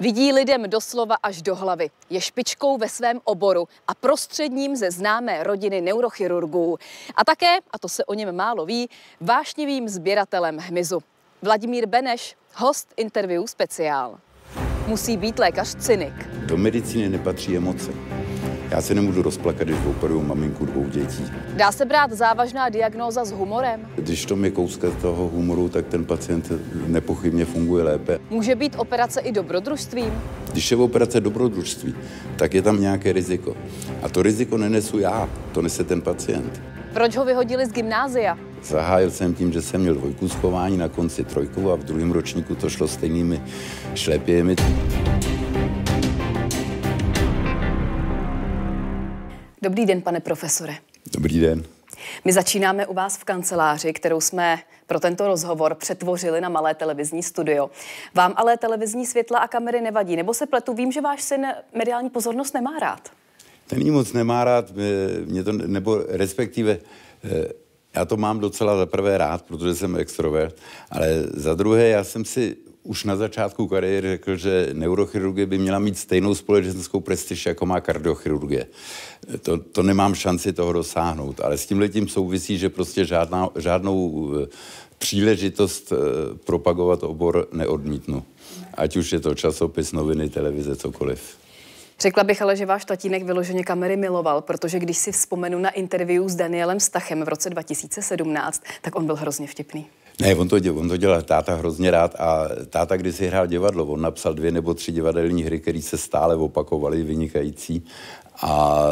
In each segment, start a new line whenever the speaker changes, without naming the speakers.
Vidí lidem doslova až do hlavy. Je špičkou ve svém oboru a prostředním ze známé rodiny neurochirurgů. A také, a to se o něm málo ví, vášnivým sběratelem hmyzu. Vladimír Beneš, host interview speciál. Musí být lékař cynik.
Do medicíny nepatří emoce. Já se nemůžu rozplakat, když operuju maminku dvou dětí.
Dá se brát závažná diagnóza s humorem?
Když to je kouska toho humoru, tak ten pacient nepochybně funguje lépe.
Může být operace i dobrodružstvím?
Když je operace dobrodružství, tak je tam nějaké riziko. A to riziko nenesu já, to nese ten pacient.
Proč ho vyhodili z gymnázia?
Zahájil jsem tím, že jsem měl dvojku schování, na konci trojku a v druhém ročníku to šlo stejnými šlepěmi.
Dobrý den, pane profesore.
Dobrý den.
My začínáme u vás v kanceláři, kterou jsme pro tento rozhovor přetvořili na malé televizní studio. Vám ale televizní světla a kamery nevadí, nebo se pletu? Vím, že váš syn mediální pozornost nemá rád.
Ten jí moc nemá rád, mě to, nebo respektive eh, já to mám docela za prvé rád, protože jsem extrovert, ale za druhé já jsem si už na začátku kariéry řekl, že neurochirurgie by měla mít stejnou společenskou prestiž, jako má kardiochirurgie. To, to nemám šanci toho dosáhnout, ale s tím letím souvisí, že prostě žádná, žádnou eh, příležitost eh, propagovat obor neodmítnu. Ať už je to časopis, noviny, televize, cokoliv.
Řekla bych ale, že váš tatínek vyloženě kamery miloval, protože když si vzpomenu na interview s Danielem Stachem v roce 2017, tak on byl hrozně vtipný.
Ne, on to, on to dělal táta hrozně rád a táta, když si hrál divadlo, on napsal dvě nebo tři divadelní hry, které se stále opakovaly, vynikající. A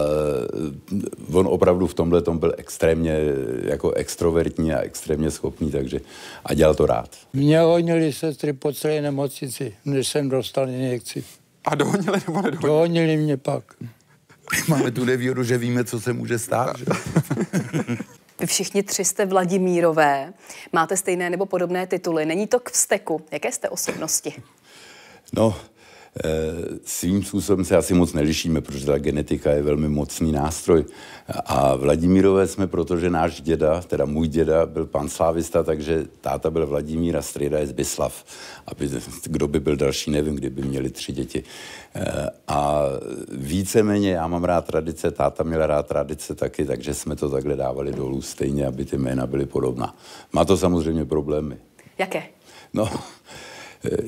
on opravdu v tomhle tom byl extrémně jako extrovertní a extrémně schopný, takže a dělal to rád.
Mě honili sestry po celé nemocnici, než jsem dostal injekci.
A dohonili nebo nedohonili?
Dohonili mě pak.
Máme tu nevýhodu, že víme, co se může stát.
Vy všichni tři jste Vladimírové, máte stejné nebo podobné tituly. Není to k vzteku. Jaké jste osobnosti?
No, svým způsobem se asi moc nelišíme, protože ta genetika je velmi mocný nástroj. A Vladimírové jsme, protože náš děda, teda můj děda, byl pan slávista, takže táta byl Vladimír a strejda je Zbyslav. Aby, kdo by byl další, nevím, kdyby měli tři děti. Eh, a víceméně já mám rád tradice, táta měl rád tradice taky, takže jsme to takhle dávali dolů stejně, aby ty jména byly podobná. Má to samozřejmě problémy.
Jaké?
No,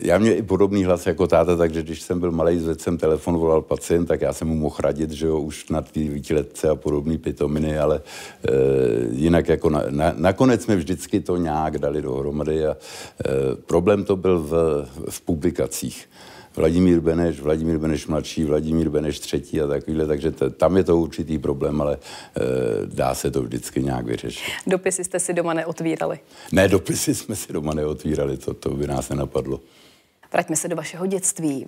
já měl i podobný hlas jako táta, takže když jsem byl malý, zvedl jsem telefon, volal pacient, tak já jsem mu mohl radit, že jo, už na ty výtiletce a podobné pitominy, ale e, jinak jako na, na, nakonec jsme vždycky to nějak dali dohromady a e, problém to byl v, v publikacích. Vladimír Beneš, Vladimír Beneš mladší, Vladimír Beneš třetí a takovýhle, takže t- tam je to určitý problém, ale e, dá se to vždycky nějak vyřešit.
Dopisy jste si doma neotvírali?
Ne, dopisy jsme si doma neotvírali, to, to by nás nenapadlo.
Vraťme se do vašeho dětství.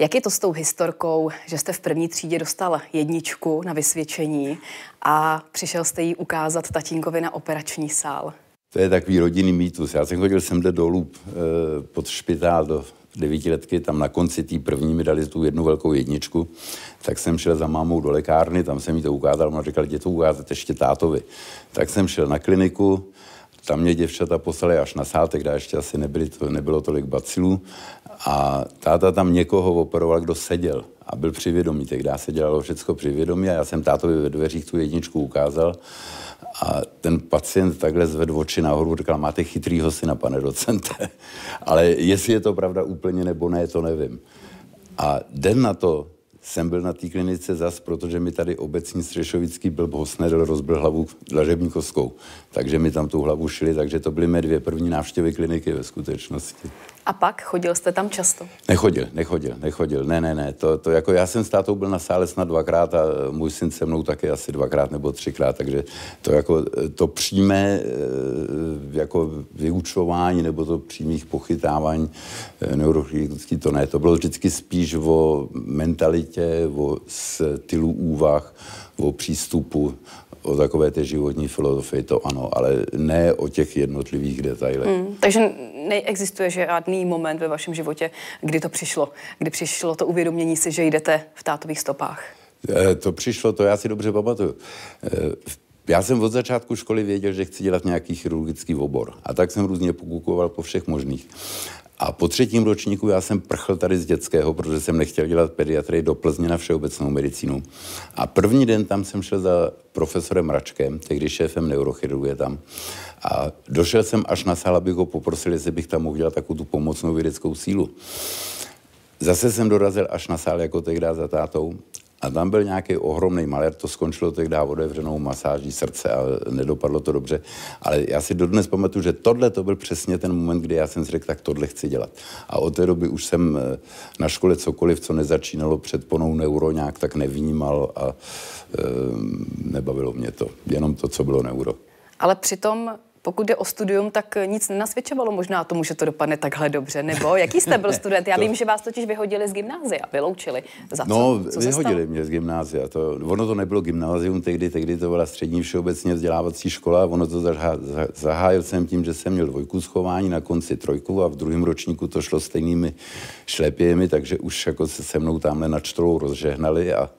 Jak je to s tou historkou, že jste v první třídě dostal jedničku na vysvědčení a přišel jste jí ukázat tatínkovi na operační sál?
To je takový rodinný mýtus. Já jsem chodil sem dolů e, pod špitál do devítiletky, tam na konci té první mi dali tu jednu velkou jedničku, tak jsem šel za mámou do lékárny, tam jsem jí to ukázal, ona říkal, jde to ukázat ještě tátovi. Tak jsem šel na kliniku, tam mě děvčata poslali až na sátek, kde ještě asi nebyly, to, nebylo tolik bacilů. A táta tam někoho operoval, kdo seděl a byl při vědomí. Tehdy se dělalo všechno při vědomí a já jsem tátovi ve dveřích tu jedničku ukázal. A ten pacient takhle zvedl oči nahoru, říkal, máte chytrýho syna, pane docente. Ale jestli je to pravda úplně nebo ne, to nevím. A den na to jsem byl na té klinice zas, protože mi tady obecní střešovický byl Hosnedl rozbil hlavu dlažební kostkou. Takže mi tam tu hlavu šili, takže to byly mé dvě první návštěvy kliniky ve skutečnosti.
A pak chodil jste tam často?
Nechodil, nechodil, nechodil. Ne, ne, ne. To, to jako já jsem s tátou byl na sále snad dvakrát a můj syn se mnou taky asi dvakrát nebo třikrát, takže to jako to přímé eh, jako vyučování nebo to přímých pochytávání eh, neurochirurgický to ne. To bylo vždycky spíš o mentalitě, o stylu úvah, o přístupu, o takové té životní filozofii, to ano, ale ne o těch jednotlivých detailech. Hmm,
takže neexistuje žádný moment ve vašem životě, kdy to přišlo, kdy přišlo to uvědomění si, že jdete v tátových stopách?
E, to přišlo, to já si dobře pamatuju. E, já jsem od začátku školy věděl, že chci dělat nějaký chirurgický obor. A tak jsem různě pokukoval po všech možných. A po třetím ročníku já jsem prchl tady z dětského, protože jsem nechtěl dělat pediatrii do Plzně na všeobecnou medicínu. A první den tam jsem šel za profesorem Račkem, tehdy šéfem neurochirurgie tam. A došel jsem až na sál, abych ho poprosil, jestli bych tam mohl dělat takovou tu pomocnou vědeckou sílu. Zase jsem dorazil až na sál jako tehdy za tátou a tam byl nějaký ohromný malér, to skončilo tehdy otevřenou masáží srdce a nedopadlo to dobře. Ale já si dodnes pamatuju, že tohle to byl přesně ten moment, kdy já jsem si řekl, tak tohle chci dělat. A od té doby už jsem eh, na škole cokoliv, co nezačínalo před ponou neuro, nějak tak nevnímal a e, nebavilo mě to. Jenom to, co bylo neuro.
Ale přitom pokud jde o studium, tak nic nenasvědčovalo možná tomu, že to dopadne takhle dobře. Nebo jaký jste byl student? Já to... vím, že vás totiž vyhodili z gymnázia, vyloučili. Za co?
No, co vyhodili mě z gymnázia. To, ono to nebylo gymnázium tehdy, tehdy to byla střední všeobecně vzdělávací škola. Ono to zahá, zahájil jsem tím, že jsem měl dvojku schování, na konci trojku a v druhém ročníku to šlo stejnými šlepěmi, takže už jako se se mnou tamhle na čtrou rozžehnali a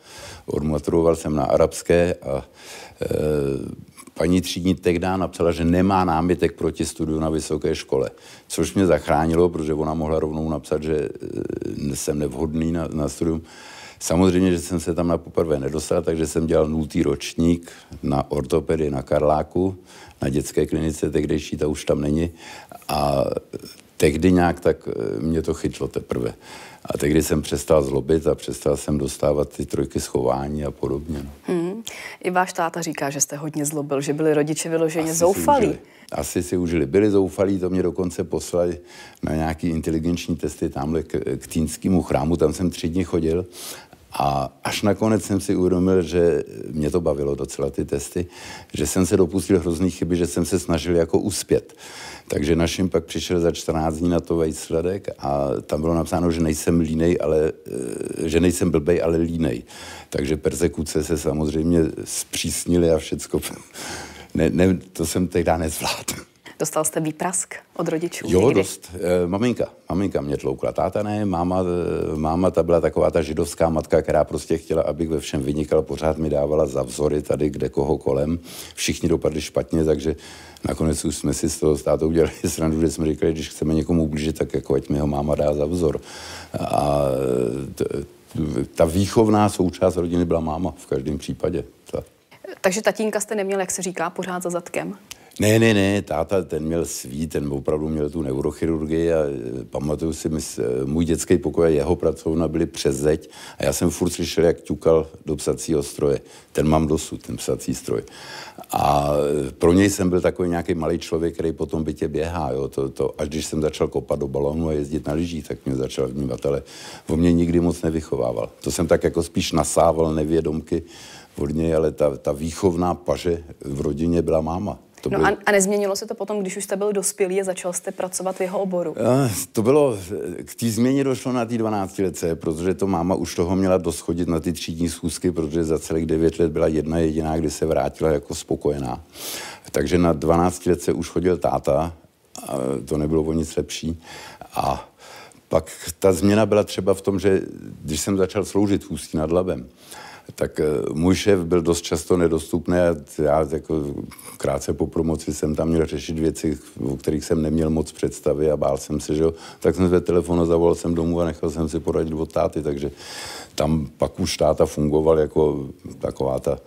odmaturoval jsem na arabské a e, paní třídní tehdy napsala, že nemá námitek proti studiu na vysoké škole, což mě zachránilo, protože ona mohla rovnou napsat, že eh, jsem nevhodný na, na studium. Samozřejmě, že jsem se tam na poprvé nedostal, takže jsem dělal nultý ročník na ortopedii na Karláku, na dětské klinice, tehdejší, ta už tam není. A tehdy nějak tak eh, mě to chytlo teprve. A tehdy jsem přestal zlobit a přestal jsem dostávat ty trojky schování a podobně. No.
Hmm. I váš táta říká, že jste hodně zlobil, že byli rodiče vyloženě Asi zoufalí.
Si Asi si užili. Byli zoufalí, to mě dokonce poslali na nějaký inteligenční testy tamhle k, k Týnskému chrámu, tam jsem tři dny chodil a až nakonec jsem si uvědomil, že mě to bavilo docela ty testy, že jsem se dopustil hrozný chyby, že jsem se snažil jako uspět. Takže našim pak přišel za 14 dní na to výsledek a tam bylo napsáno, že nejsem línej, ale, eh, že nejsem blbej, ale línej. Takže persekuce se samozřejmě zpřísnily a všecko. Ne, ne, to jsem tehdy nezvládl.
Dostal jste výprask od rodičů?
Jo, někdy? dost. E, maminka. Maminka mě tloukla. Táta ne, máma, e, máma ta byla taková ta židovská matka, která prostě chtěla, abych ve všem vynikal. Pořád mi dávala za vzory tady, kde koho kolem. Všichni dopadli špatně, takže nakonec už jsme si z toho státu udělali srandu, že jsme říkali, když chceme někomu ublížit, tak jako ať mi ho máma dá za vzor. A t, ta výchovná součást rodiny byla máma v každém případě. Ta.
Takže tatínka jste neměl, jak se říká, pořád za zadkem?
Ne, ne, ne, táta, ten měl svý, ten opravdu měl tu neurochirurgii a e, pamatuju si, mys, e, můj dětský pokoj a jeho pracovna byly přes zeď a já jsem furt slyšel, jak ťukal do psacího stroje. Ten mám dosud, ten psací stroj. A e, pro něj jsem byl takový nějaký malý člověk, který potom bytě běhá. Jo. To, to, až když jsem začal kopat do balonu a jezdit na lyžích, tak mě začal vnímat, ale o mě nikdy moc nevychovával. To jsem tak jako spíš nasával nevědomky od něj, ale ta, ta výchovná paže v rodině byla máma.
To no byl... a, a nezměnilo se to potom, když už jste byl dospělý a začal jste pracovat v jeho oboru?
To bylo, k té změně došlo na té 12 letce, protože to máma už toho měla doschodit na ty třídní schůzky, protože za celých 9 let byla jedna jediná, kdy se vrátila jako spokojená. Takže na 12 letce už chodil táta, a to nebylo o nic lepší. A pak ta změna byla třeba v tom, že když jsem začal sloužit v Ústí nad Labem, tak eh, můj šéf byl dost často nedostupný a já jako krátce po promoci jsem tam měl řešit věci, o kterých jsem neměl moc představy a bál jsem se, že jo. Tak jsem ve telefonu zavolal jsem domů a nechal jsem si poradit od táty, takže tam pak už táta fungoval jako taková ta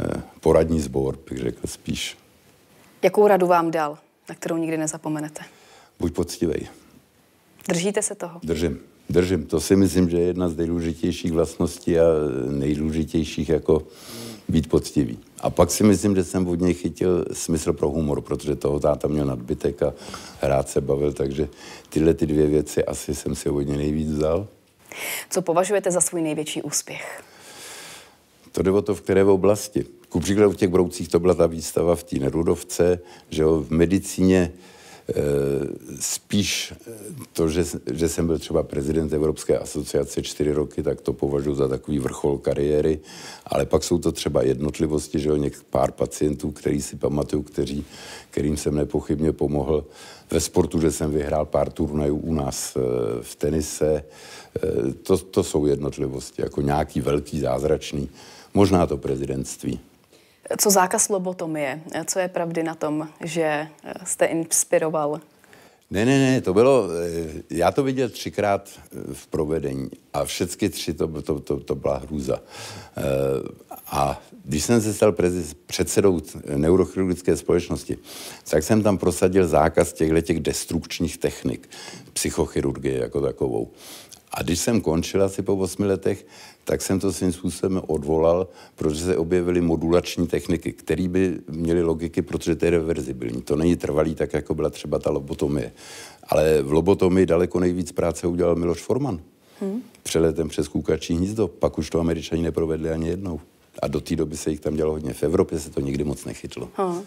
eh, poradní sbor, bych řekl spíš.
Jakou radu vám dal, na kterou nikdy nezapomenete?
Buď poctivej.
Držíte se toho?
Držím. Držím. To si myslím, že je jedna z nejdůležitějších vlastností a nejdůležitějších jako být poctivý. A pak si myslím, že jsem od něj chytil smysl pro humor, protože toho táta měl nadbytek a rád se bavil, takže tyhle ty dvě věci asi jsem si od něj nejvíc vzal.
Co považujete za svůj největší úspěch?
To jde o to, v které v oblasti. Ku příkladu v těch broucích to byla ta výstava v té Nerudovce, že v medicíně spíš eh, to, že, že jsem byl třeba prezident Evropské asociace čtyři roky, tak to považuji za takový vrchol kariéry, ale pak jsou to třeba jednotlivosti, že jo, něk pár pacientů, který si pamatuju, kteří, kterým jsem nepochybně pomohl ve sportu, že jsem vyhrál pár turnajů u nás eh, v tenise. To, to jsou jednotlivosti, jako nějaký velký zázračný, možná to prezidentství.
Co zákaz lobotomie? Co je pravdy na tom, že jste inspiroval
Ne, ne, ne, to bylo, eh, já to viděl třikrát eh, v provedení a všechny tři to, to, to, to byla hrůza. Eh, a když jsem se stal předsedou neurochirurgické společnosti, tak jsem tam prosadil zákaz těchto těch destrukčních technik, psychochirurgie jako takovou. A když jsem končil asi po osmi letech, tak jsem to svým způsobem odvolal, protože se objevily modulační techniky, které by měly logiky, protože to je reverzibilní. To není trvalý, tak jako byla třeba ta lobotomie. Ale v lobotomii daleko nejvíc práce udělal Miloš Forman. Hmm. Přeletem přes kůkačí hnízdo. Pak už to američani neprovedli ani jednou. A do té doby se jich tam dělalo hodně. V Evropě se to nikdy moc nechytlo. Hmm.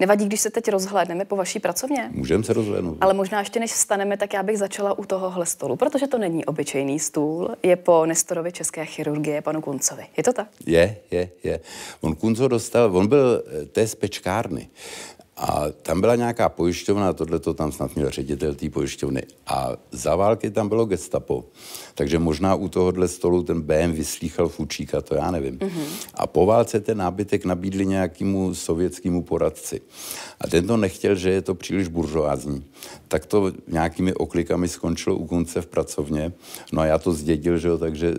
Nevadí, když se teď rozhlédneme po vaší pracovně?
Můžeme se rozhlédnout.
Ale možná ještě než vstaneme, tak já bych začala u tohohle stolu, protože to není obyčejný stůl. Je po Nestorovi české chirurgie, panu Kuncovi. Je to tak?
Je, je, je. On Kunco dostal, on byl eh, té z pečkárny. A tam byla nějaká pojišťovna, tohle to tam snad měl ředitel té pojišťovny. A za války tam bylo gestapo. Takže možná u tohohle stolu ten BM vyslýchal Fučíka, to já nevím. Mm-hmm. A po válce ten nábytek nabídli nějakému sovětskému poradci. A ten to nechtěl, že je to příliš buržoázní. Tak to nějakými oklikami skončilo u konce v pracovně. No a já to zdědil, že jo, takže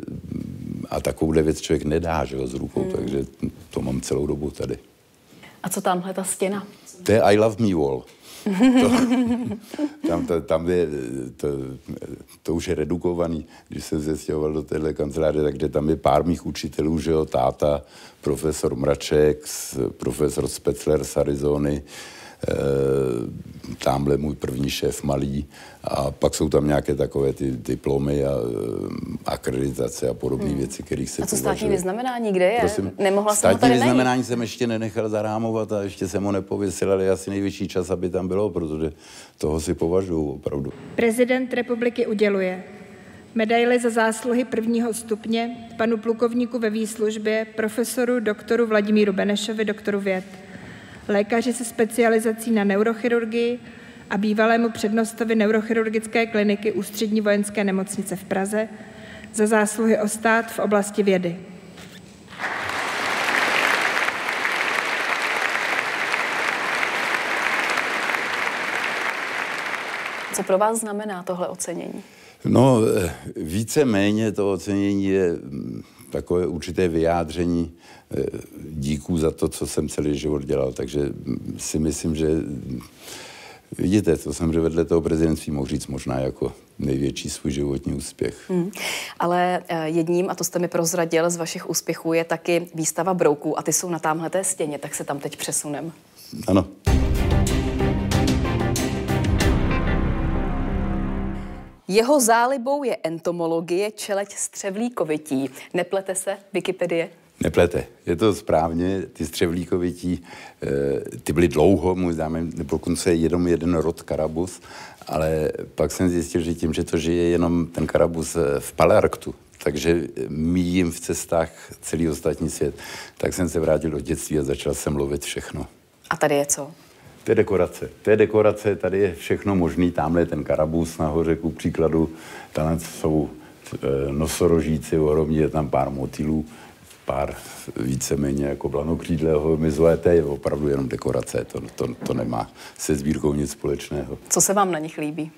a takovouhle věc člověk nedá, že jo, z rukou, mm. takže to mám celou dobu tady.
A co tamhle ta stěna?
To je I love me wall. To, tam, to, tam je, to, to už je redukovaný, když jsem se stěhoval do téhle kanceláře, takže tam je pár mých učitelů, že jo, táta, profesor Mraček, profesor Specler z Arizony, tamhle můj první šéf malý a pak jsou tam nějaké takové ty diplomy a eh, akreditace a podobné hmm. věci, kterých se
A co státní vyznamenání, kde je? Prosím,
Nemohla státní jsem tady vyznamenání najít. jsem ještě nenechal zarámovat a ještě jsem ho nepověsil, ale je asi největší čas, aby tam bylo, protože toho si považuji opravdu.
Prezident republiky uděluje medaili za zásluhy prvního stupně panu plukovníku ve výslužbě profesoru doktoru Vladimíru Benešovi, doktoru věd lékaři se specializací na neurochirurgii a bývalému přednostovi neurochirurgické kliniky Ústřední vojenské nemocnice v Praze za zásluhy o stát v oblasti vědy.
Co pro vás znamená tohle ocenění?
No, eh, více-méně to ocenění je takové určité vyjádření eh, díků za to, co jsem celý život dělal. Takže si myslím, že vidíte, to jsem že vedle toho prezidentství mohl říct možná jako největší svůj životní úspěch. Hmm.
Ale eh, jedním, a to jste mi prozradil, z vašich úspěchů je taky výstava brouků a ty jsou na tamhleté stěně, tak se tam teď přesunem.
Ano.
Jeho zálibou je entomologie čeleť střevlíkovití. Neplete se, Wikipedie?
Neplete, je to správně, ty střevlíkovití, eh, ty byly dlouho, můj zájem, dokonce jenom jeden rod karabus, ale pak jsem zjistil, že tím, že to žije jenom ten karabus eh, v Palearktu, takže míjím v cestách celý ostatní svět, tak jsem se vrátil do dětství a začal jsem lovit všechno.
A tady je co?
To je dekorace. To je dekorace, tady je všechno možný. Tamhle je ten karabus nahoře, ku příkladu. Tam jsou e, nosorožíci, ohromní, je tam pár motýlů, pár víceméně jako blanokřídlého mizové, to je opravdu jenom dekorace, to, to, to nemá se sbírkou nic společného.
Co se vám na nich líbí?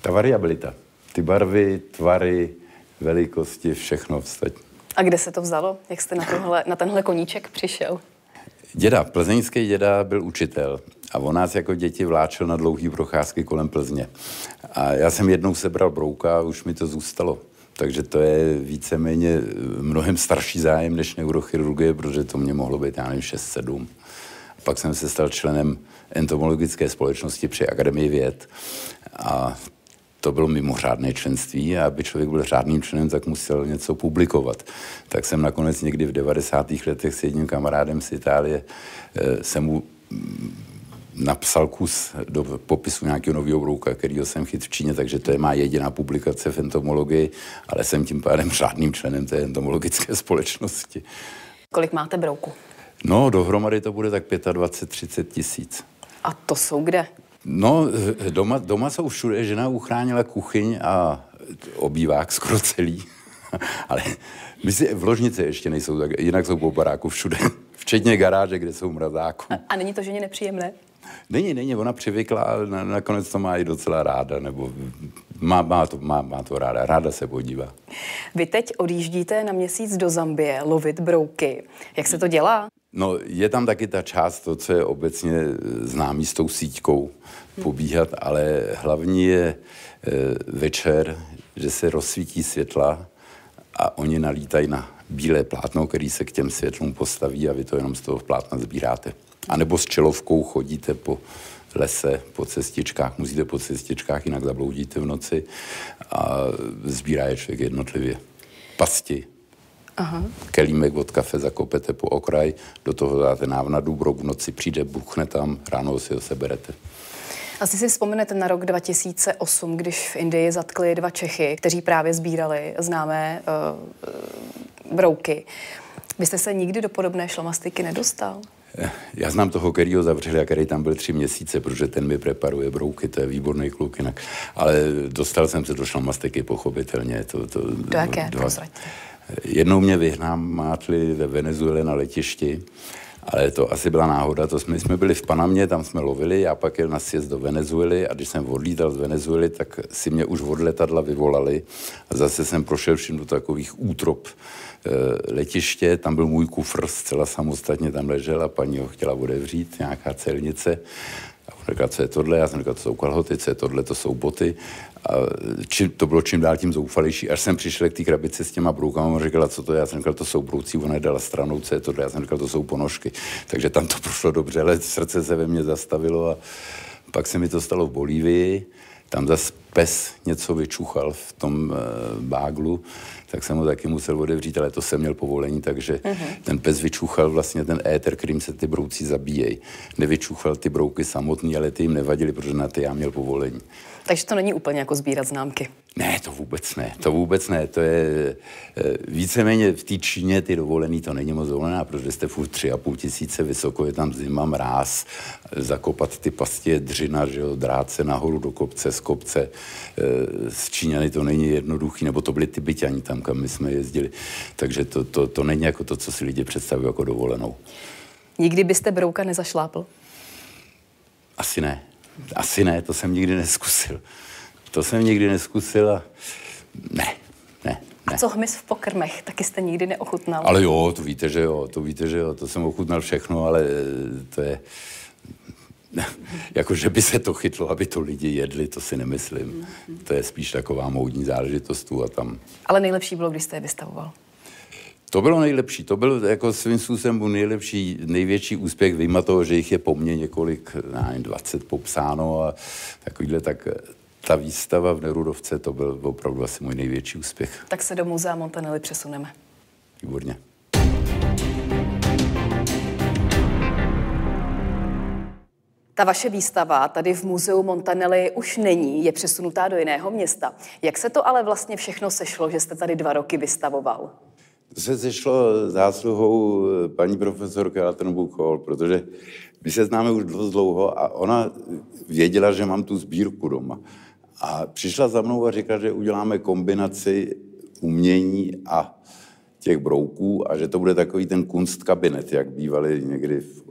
Ta variabilita. Ty barvy, tvary, velikosti, všechno vstať.
A kde se to vzalo? Jak jste na, tohle, na tenhle koníček přišel?
Děda, plzeňský děda byl učitel a on nás jako děti vláčel na dlouhý procházky kolem Plzně. A já jsem jednou sebral brouka a už mi to zůstalo. Takže to je víceméně mnohem starší zájem než neurochirurgie, protože to mě mohlo být, já nevím, 6-7. Pak jsem se stal členem entomologické společnosti při Akademii věd a to bylo mimořádné členství a aby člověk byl řádným členem, tak musel něco publikovat. Tak jsem nakonec někdy v 90. letech s jedním kamarádem z Itálie eh, jsem mu mm, napsal kus do popisu nějakého nového brouka, kterýho jsem chyt v Číně, takže to je má jediná publikace v entomologii, ale jsem tím pádem řádným členem té entomologické společnosti.
Kolik máte brouku?
No, dohromady to bude tak 25-30 tisíc.
A to jsou kde?
No, doma, doma jsou všude. Žena uchránila kuchyň a obývák skoro celý. Ale si v ložnice ještě nejsou, tak jinak jsou po baráku všude. Včetně garáže, kde jsou mrazáků.
A, a není to ženě nepříjemné?
Není, není, ona přivykla, ale na, nakonec to má i docela ráda, nebo má, má, to, má, má to ráda, ráda se podívá.
Vy teď odjíždíte na měsíc do Zambie lovit brouky. Jak se to dělá?
No, je tam taky ta část, to, co je obecně známý s tou síťkou pobíhat, ale hlavní je e, večer, že se rozsvítí světla a oni nalítají na bílé plátno, který se k těm světlům postaví a vy to jenom z toho plátna sbíráte. A nebo s čelovkou chodíte po lese, po cestičkách, musíte po cestičkách, jinak zabloudíte v noci a sbírá je člověk jednotlivě. Pasti, Aha. kelímek od kafe zakopete po okraj, do toho dáte návnadu, brok v noci přijde, buchne tam, ráno si ho seberete.
Asi si vzpomenete na rok 2008, když v Indii zatkli dva Čechy, kteří právě sbírali známé uh, brouky. Vy jste se nikdy do podobné šlamastiky nedostal?
Já znám toho, který ho zavřeli a který tam byl tři měsíce, protože ten mi preparuje brouky, to je výborný kluk jinak. Ale dostal jsem se do šlamastiky, pochopitelně. To, to,
do jaké? Dva,
jednou mě vyhnámátli ve Venezuele na letišti ale to asi byla náhoda, to jsme, jsme byli v Panamě, tam jsme lovili, já pak jel na sjezd do Venezuely a když jsem odlítal z Venezuely, tak si mě už od letadla vyvolali a zase jsem prošel všim do takových útrop e, letiště, tam byl můj kufr zcela samostatně tam ležel a paní ho chtěla otevřít, nějaká celnice On říkal, co je tohle? Já jsem říkal, to jsou kalhoty, co je tohle? To jsou boty. A či, to bylo čím dál tím zoufalejší. Až jsem přišel k té krabici s těma broukama, on říkala, co to je? Já jsem říkal, to jsou brouci, ona je dala stranou, co je tohle? Já jsem říkal, to jsou ponožky. Takže tam to prošlo dobře, ale srdce se ve mně zastavilo a pak se mi to stalo v Bolívii. Tam zase pes něco vyčuchal v tom uh, báglu tak jsem ho taky musel otevřít, ale to jsem měl povolení, takže uh-huh. ten pes vyčuchal vlastně ten éter, kterým se ty brouci zabíjejí. Nevyčuchal ty brouky samotný, ale ty jim nevadily, protože na ty já měl povolení.
Takže to není úplně jako sbírat známky.
Ne, to vůbec ne, to vůbec ne. To je e, víceméně v té Číně ty dovolený, to není moc dovolená, protože jste furt tři a půl tisíce vysoko, je tam zima, mráz, zakopat ty pasti je dřina, že jo, drát se nahoru do kopce, z kopce. Z Číňany to není jednoduchý, nebo to byly ty byťani tam, kam my jsme jezdili. Takže to, to, to není jako to, co si lidi představují jako dovolenou.
Nikdy byste brouka nezašlápl?
Asi ne. Asi ne, to jsem nikdy neskusil. To jsem nikdy neskusil a ne, ne.
A co hmyz v pokrmech? Taky jste nikdy neochutnal?
Ale jo, to víte, že jo, to víte, že jo, to jsem ochutnal všechno, ale to je, jako, že by se to chytlo, aby to lidi jedli, to si nemyslím. To je spíš taková módní záležitost tu a tam.
Ale nejlepší bylo, když jste je vystavoval.
To bylo nejlepší, to byl jako svým způsobem nejlepší, největší úspěch, vyjma toho, že jich je po mně několik, nevím, 20 popsáno a takovýhle, tak ta výstava v Nerudovce, to byl opravdu asi můj největší úspěch.
Tak se do muzea Montanelli přesuneme.
Výborně.
Ta vaše výstava tady v muzeu Montanelli už není, je přesunutá do jiného města. Jak se to ale vlastně všechno sešlo, že jste tady dva roky vystavoval?
To se sešlo zásluhou eh, paní profesorky Alton Buchol, protože my se známe už dost dlouho a ona věděla, že mám tu sbírku doma. A přišla za mnou a řekla, že uděláme kombinaci umění a těch brouků a že to bude takový ten kunstkabinet, jak bývali někdy v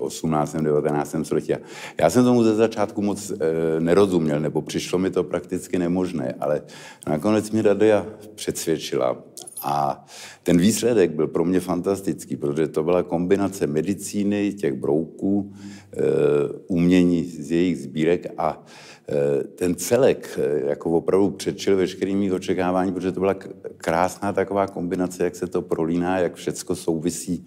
18. 19. století. Já jsem tomu ze začátku moc e, nerozuměl, nebo přišlo mi to prakticky nemožné, ale nakonec mi Radia přesvědčila a ten výsledek byl pro mě fantastický, protože to byla kombinace medicíny, těch brouků, e, umění z jejich sbírek a ten celek e, jako opravdu předčil veškerými očekávání, protože to byla krásná taková kombinace, jak se to prolíná, jak všecko souvisí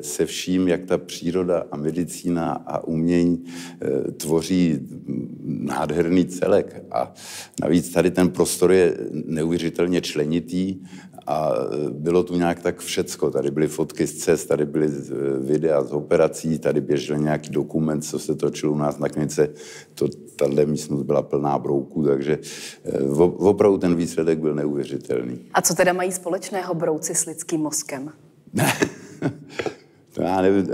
se vším, jak ta příroda a medicína a umění tvoří nádherný celek. A navíc tady ten prostor je neuvěřitelně členitý a bylo tu nějak tak všecko. Tady byly fotky z cest, tady byly videa z operací, tady běžel nějaký dokument, co se točil u nás na klinice. To, tahle místnost byla plná brouků, takže eh, opravdu ten výsledek byl neuvěřitelný.
A co teda mají společného brouci s lidským mozkem?
to já nevím.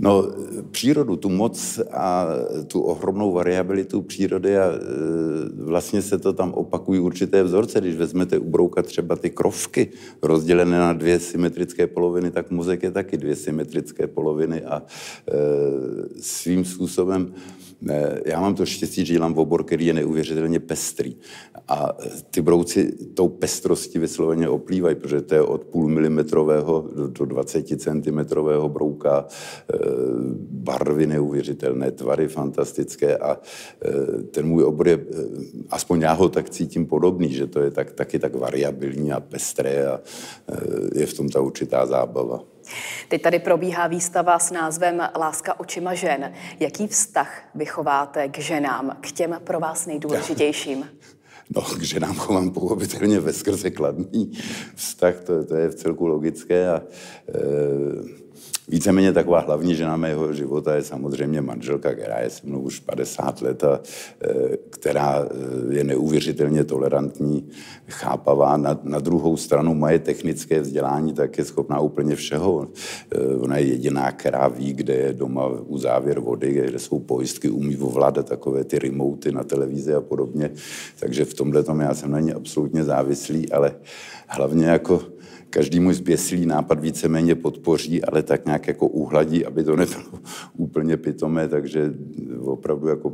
No, přírodu, tu moc a tu ohromnou variabilitu přírody a e, vlastně se to tam opakují určité vzorce. Když vezmete u brouka třeba ty krovky rozdělené na dvě symetrické poloviny, tak mozek je taky dvě symetrické poloviny a e, svým způsobem já mám to štěstí, že dělám obor, který je neuvěřitelně pestrý. A ty brouci tou pestrostí vysloveně oplývají, protože to je od půl milimetrového do 20 centimetrového brouka, e, barvy neuvěřitelné, tvary fantastické a ten můj obor je, aspoň já ho tak cítím podobný, že to je tak, taky tak variabilní a pestré a je v tom ta určitá zábava.
Teď tady probíhá výstava s názvem Láska očima žen. Jaký vztah vychováte k ženám, k těm pro vás nejdůležitějším?
No, k ženám chovám pochopitelně ve skrze kladný vztah, to, to je v celku logické a e, Víceméně taková hlavní žena mého života je samozřejmě manželka, která je se mnou už 50 let a e, která e, je neuvěřitelně tolerantní, chápavá. Na, na druhou stranu moje technické vzdělání tak je schopná úplně všeho. E, ona je jediná, která ví, kde je doma u závěr vody, kde jsou pojistky, umí ovládat takové ty remoty na televizi a podobně. Takže v tomhle tom já jsem na ní absolutně závislý, ale hlavně jako každý můj zběsilý nápad víceméně podpoří, ale tak nějak jako uhladí, aby to nebylo úplně pitomé, takže opravdu jako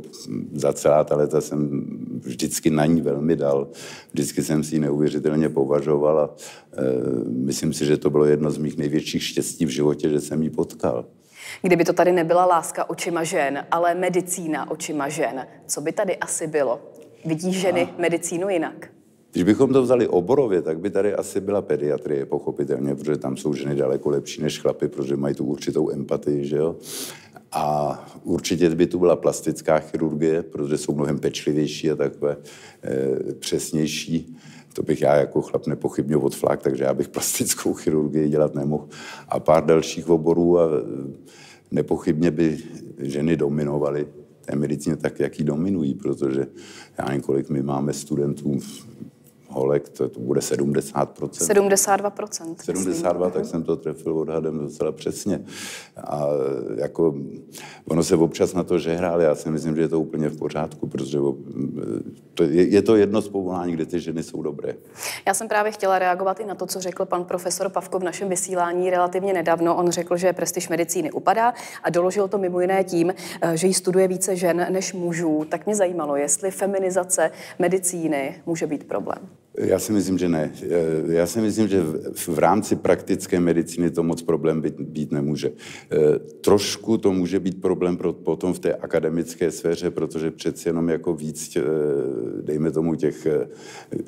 za celá ta leta jsem vždycky na ní velmi dal. Vždycky jsem si ji neuvěřitelně považoval a e, myslím si, že to bylo jedno z mých největších štěstí v životě, že jsem ji potkal.
Kdyby to tady nebyla láska očima žen, ale medicína očima žen, co by tady asi bylo? Vidí ženy a... medicínu jinak?
Když bychom to vzali oborově, tak by tady asi byla pediatrie, pochopitelně, protože tam jsou ženy daleko lepší než chlapy, protože mají tu určitou empatii, že jo. A určitě by tu byla plastická chirurgie, protože jsou mnohem pečlivější a takové e, přesnější. To bych já jako chlap nepochybně odflák, takže já bych plastickou chirurgii dělat nemohl. A pár dalších oborů a eh, nepochybně by ženy dominovaly té medicíně tak, jak ji dominují, protože já nevím, kolik my máme studentů holek, to, to bude 70%.
72%.
72, tak jsem to trefil odhadem docela přesně. A jako, ono se občas na to žehrá, ale já si myslím, že je to úplně v pořádku, protože to je, je to jedno z povolání, kde ty ženy jsou dobré.
Já jsem právě chtěla reagovat i na to, co řekl pan profesor Pavko v našem vysílání relativně nedávno. On řekl, že prestiž medicíny upadá a doložil to mimo jiné tím, eh, že ji studuje více žen než mužů. Tak mě zajímalo, jestli feminizace medicíny může být problém.
Já si myslím, že ne. Já si myslím, že v rámci praktické medicíny to moc problém být, být nemůže. E, trošku to může být problém pro, potom v té akademické sféře, protože přeci jenom jako víc, e, dejme tomu, těch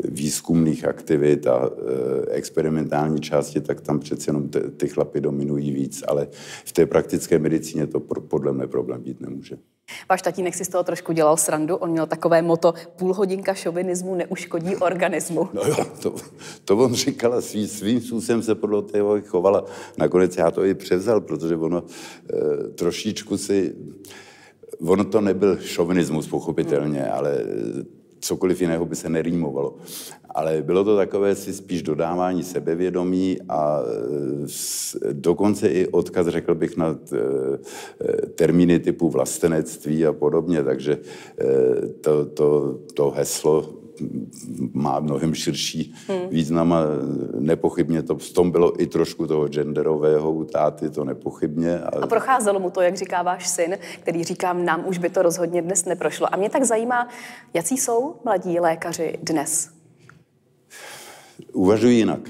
výzkumných aktivit a experimentální části, tak tam přeci jenom ty, ty chlapy dominují víc, ale v té praktické medicíně to podle mě problém být nemůže.
Váš tatínek si z toho trošku dělal srandu, on měl takové moto půl hodinka šovinismu neuškodí organismu.
No jo, to, to on říkal a svý, svým způsobem se podle toho chovala. Nakonec já to i převzal, protože ono e, trošičku si, ono to nebyl šovinismus pochopitelně, hmm. ale cokoliv jiného by se nerýmovalo. Ale bylo to takové si spíš dodávání sebevědomí a e, dokonce i odkaz, řekl bych, na termíny typu vlastenectví a podobně. Takže to, to, to heslo má mnohem širší hmm. význam a nepochybně to v tom bylo i trošku toho genderového u táty, to nepochybně.
A... a procházelo mu to, jak říká váš syn, který říká, nám už by to rozhodně dnes neprošlo. A mě tak zajímá, jaký jsou mladí lékaři dnes?
Uvažují jinak.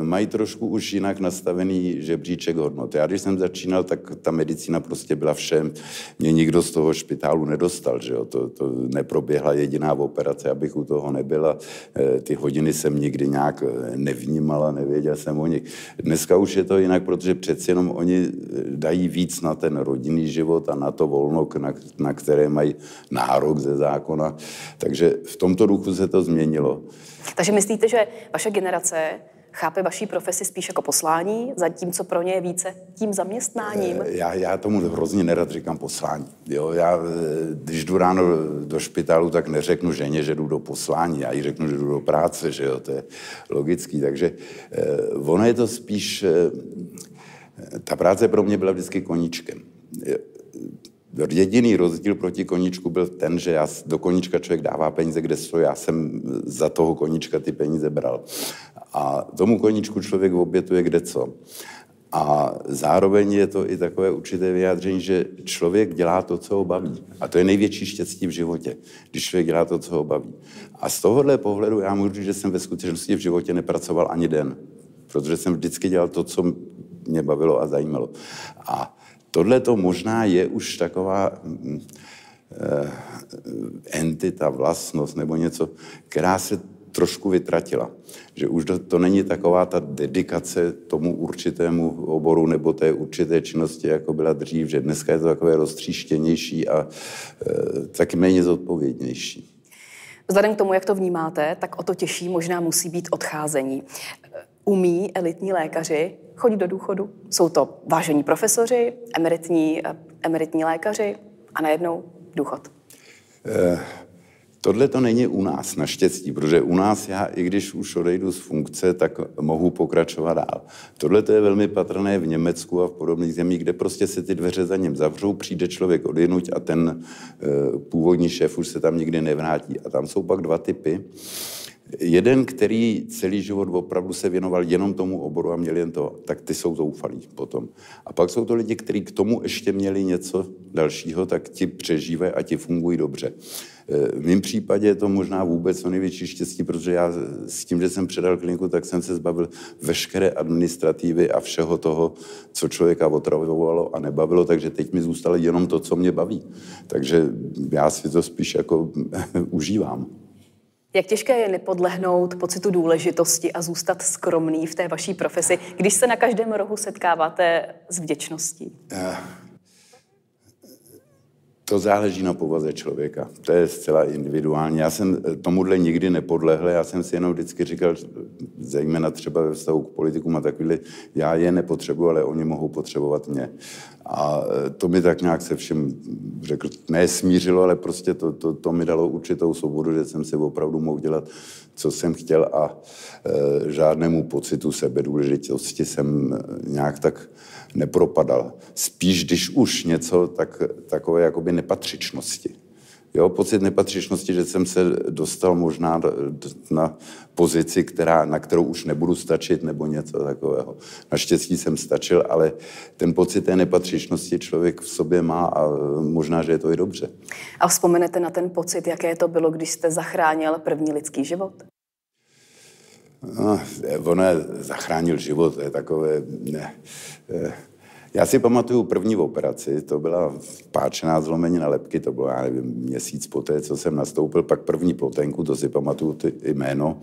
Mají trošku už jinak nastavený žebříček hodnot. Já když jsem začínal, tak ta medicína prostě byla všem. Mě nikdo z toho špitálu nedostal, že jo? To, to neproběhla jediná operace, abych u toho nebyla. Eh, ty hodiny jsem nikdy nějak eh, nevnímala, nevěděl jsem o nich. Dneska už je to jinak, protože přeci jenom oni eh, dají víc na ten rodinný život a na to volno, na, na které mají nárok ze zákona. Takže v tomto duchu se to změnilo.
Takže myslíte, že vaše generace chápe vaší profesi spíš jako poslání, zatímco pro ně je více tím zaměstnáním?
Eh, já, já tomu hrozně nerad říkám poslání. Jo, já, eh, když jdu ráno do špitálu, tak neřeknu ženě, že jdu do poslání. Já jí řeknu, že jdu do práce, že jo, to je logický. Takže eh, ono je to spíš... Ta práce pro mě byla vždycky koníčkem. Jediný rozdíl proti koníčku byl ten, že já, do koníčka člověk dává peníze, kde stojí, já jsem za toho koníčka ty peníze bral. A tomu koníčku člověk obětuje kde co. A zároveň je to i takové určité vyjádření, že člověk dělá to, co ho baví. A to je největší štěstí v životě, když člověk dělá to, co ho baví. A z tohohle pohledu já můžu říct, že jsem ve skutečnosti v životě nepracoval ani den, protože jsem vždycky dělal to, co mě bavilo a zajímalo. A tohle to možná je už taková mm, eh, entita, vlastnost nebo něco, která se trošku vytratila. Že už to, to není taková ta dedikace tomu určitému oboru nebo té určité činnosti, jako byla dřív, že dneska je to takové roztříštěnější a e, taky méně zodpovědnější.
Vzhledem k tomu, jak to vnímáte, tak o to těžší možná musí být odcházení. Umí elitní lékaři chodit do důchodu? Jsou to vážení profesoři, emeritní, emeritní lékaři a najednou důchod?
Eh, Tohle to není u nás, naštěstí, protože u nás já, i když už odejdu z funkce, tak mohu pokračovat dál. Tohle to je velmi patrné v Německu a v podobných zemích, kde prostě se ty dveře za ním zavřou, přijde člověk odjinuť a ten e, původní šéf už se tam nikdy nevrátí. A tam jsou pak dva typy. Jeden, který celý život opravdu se věnoval jenom tomu oboru a měl jen to, tak ty jsou zoufalí potom. A pak jsou to lidi, kteří k tomu ještě měli něco dalšího, tak ti přežívají a ti fungují dobře. V mém případě je to možná vůbec to největší štěstí, protože já s tím, že jsem předal kliniku, tak jsem se zbavil veškeré administrativy a všeho toho, co člověka otravovalo a nebavilo, takže teď mi zůstalo jenom to, co mě baví. Takže já si to spíš jako užívám.
Jak těžké je nepodlehnout pocitu důležitosti a zůstat skromný v té vaší profesi, když se na každém rohu setkáváte s vděčností? Uh.
To záleží na povaze člověka. To je zcela individuální. Já jsem tomuhle nikdy nepodlehl, já jsem si jenom vždycky říkal, zejména třeba ve vztahu k politikům a takovýhle, já je nepotřebuji, ale oni mohou potřebovat mě. A to mi tak nějak se všem, řekl, ne smířilo, ale prostě to, to, to mi dalo určitou svobodu, že jsem si opravdu mohl dělat, co jsem chtěl a e, žádnému pocitu sebedůležitosti jsem nějak tak nepropadal. Spíš, když už něco, tak takové jakoby nepatřičnosti. Jo, pocit nepatřičnosti, že jsem se dostal možná na pozici, která, na kterou už nebudu stačit, nebo něco takového. Naštěstí jsem stačil, ale ten pocit té nepatřičnosti člověk v sobě má a možná, že je to i dobře.
A vzpomenete na ten pocit, jaké to bylo, když jste zachránil první lidský život?
No, on zachránil život, je takové... Ne, eh, já si pamatuju první operaci, to byla páčená zlomenina lepky, to bylo, já nevím, měsíc poté, co jsem nastoupil, pak první plotenku, to si pamatuju ty jméno.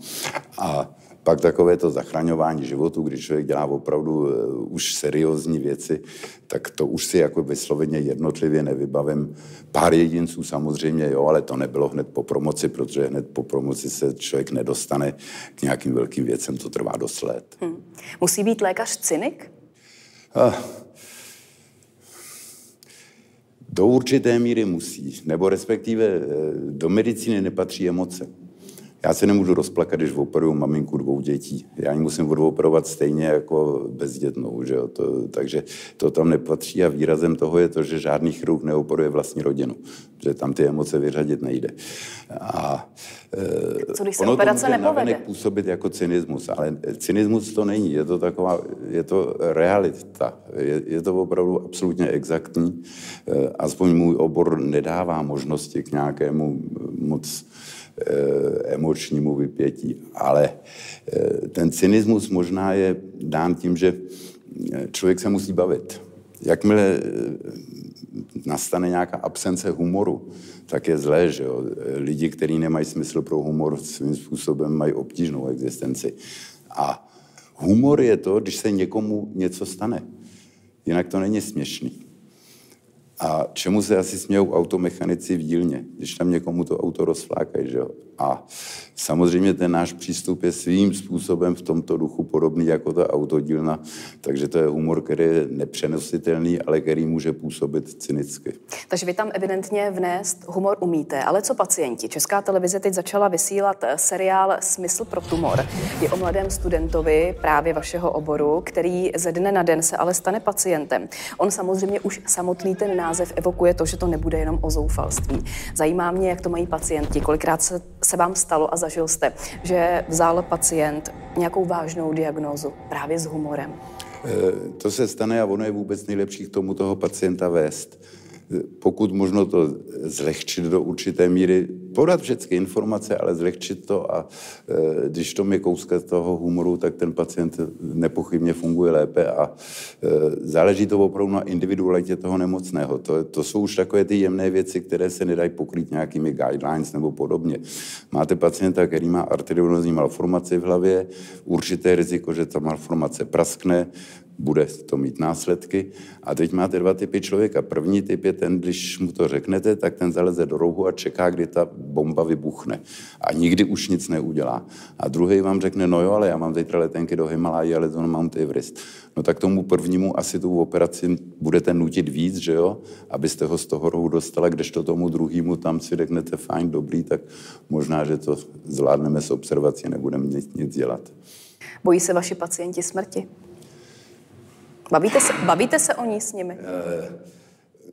A pak takové to zachraňování životu, když člověk dělá opravdu uh, už seriózní věci, tak to už si jako vysloveně jednotlivě nevybavím. Pár jedinců samozřejmě, jo, ale to nebylo hned po promoci, protože hned po promoci se člověk nedostane k nějakým velkým věcem, to trvá dost let. Hmm.
Musí být lékař cynik?
Ah, do určité míry musí, nebo respektive eh, do medicíny nepatří emoce. Já se nemůžu rozplakat, když operuju maminku dvou dětí. Já ji musím odoperovat stejně jako bezdětnou. Že jo? To, takže to tam nepatří a výrazem toho je to, že žádný chirurg neoperuje vlastní rodinu. Že tam ty emoce vyřadit nejde. A,
e, Co když se ono operace to nepovede?
působit jako cynismus, ale cynismus to není. Je to taková, je to realita. Je, je to opravdu absolutně exaktní. E, aspoň můj obor nedává možnosti k nějakému moc Eh, emočnímu vypětí. Ale eh, ten cynismus možná je dán tím, že eh, člověk se musí bavit. Jakmile nastane nějaká absence humoru, tak je zlé, že jo? Lidi, kteří nemají smysl pro humor, svým způsobem mají obtížnou existenci. A humor je to, když se někomu něco stane. Jinak to není směšný. A čemu se asi smějou automechanici v dílně, když tam někomu to auto rozflákají, že jo? A samozřejmě ten náš přístup je svým způsobem v tomto duchu podobný jako ta autodílna, takže to je humor, který je nepřenositelný, ale který může působit cynicky.
Takže vy tam evidentně vnést humor umíte, ale co pacienti? Česká televize teď začala vysílat eh, seriál Smysl pro tumor. Je o mladém studentovi právě vašeho oboru, který ze dne na den se ale stane pacientem. On samozřejmě už samotný ten název evokuje to, že to nebude jenom o zoufalství. Zajímá mě, jak to mají pacienti, kolikrát se, se vám stalo a zažil jste, že vzal pacient nějakou vážnou diagnózu právě s humorem.
E, to se stane a ono je vůbec nejlepší k tomu toho pacienta vést pokud možno to zlehčit do určité míry, podat všechny informace, ale zlehčit to a e, když to je kouska toho humoru, tak ten pacient nepochybně funguje lépe a e, záleží to opravdu na individualitě toho nemocného. To, to jsou už takové ty jemné věci, které se nedají pokrýt nějakými guidelines nebo podobně. Máte pacienta, který má arteriolozní malformaci v hlavě, určité riziko, že ta malformace praskne, bude to mít následky. A teď máte dva typy člověka. První typ je ten, když mu to řeknete, tak ten zaleze do rohu a čeká, kdy ta bomba vybuchne. A nikdy už nic neudělá. A druhý vám řekne, no jo, ale já mám zítra letenky do Himaláje, ale to Mount Everest. No tak tomu prvnímu asi tu operaci budete nutit víc, že jo, abyste ho z toho rohu dostala, kdežto tomu druhému tam si řeknete, fajn, dobrý, tak možná, že to zvládneme s observací, nebudeme nic, nic dělat.
Bojí se vaši pacienti smrti? Bavíte se, bavíte se o ní s nimi? Eh,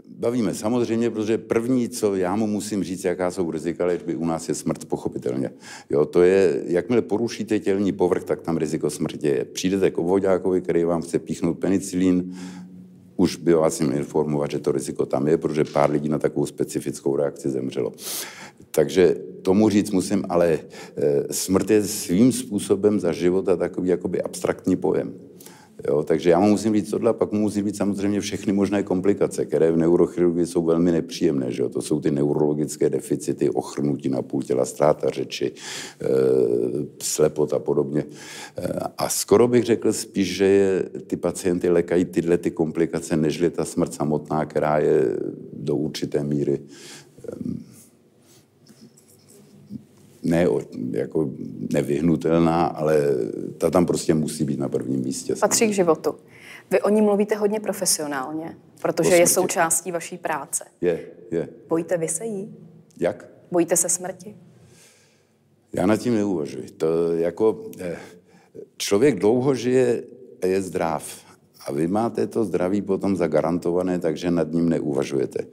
bavíme samozřejmě, protože první, co já mu musím říct, jaká jsou rizika léčby, u nás je smrt, pochopitelně. Jo, to je, jakmile porušíte tělní povrch, tak tam riziko smrti je. Přijdete k obvodákovi, který vám chce píchnout penicilín, už by vás jim informovat, že to riziko tam je, protože pár lidí na takovou specifickou reakci zemřelo. Takže tomu říct musím, ale e, smrt je svým způsobem za života takový jakoby abstraktní pojem. Jo, takže já mu musím říct tohle, a pak mu musí být samozřejmě všechny možné komplikace, které v neurochirurgii jsou velmi nepříjemné. Že jo? To jsou ty neurologické deficity, ochrnutí na půl těla, ztráta řeči, e, slepot a podobně. E, a skoro bych řekl spíš, že je, ty pacienty lékají tyhle ty komplikace, nežli ta smrt samotná, která je do určité míry e, ne jako nevyhnutelná, ale ta tam prostě musí být na prvním místě.
Patří k životu. Vy o ní mluvíte hodně profesionálně, protože je součástí vaší práce.
Je, je.
Bojíte vy se jí?
Jak?
Bojíte se smrti?
Já nad tím neuvažuji. To jako eh, člověk dlouho žije a je zdrav. A vy máte to zdraví potom zagarantované, takže nad ním neuvažujete.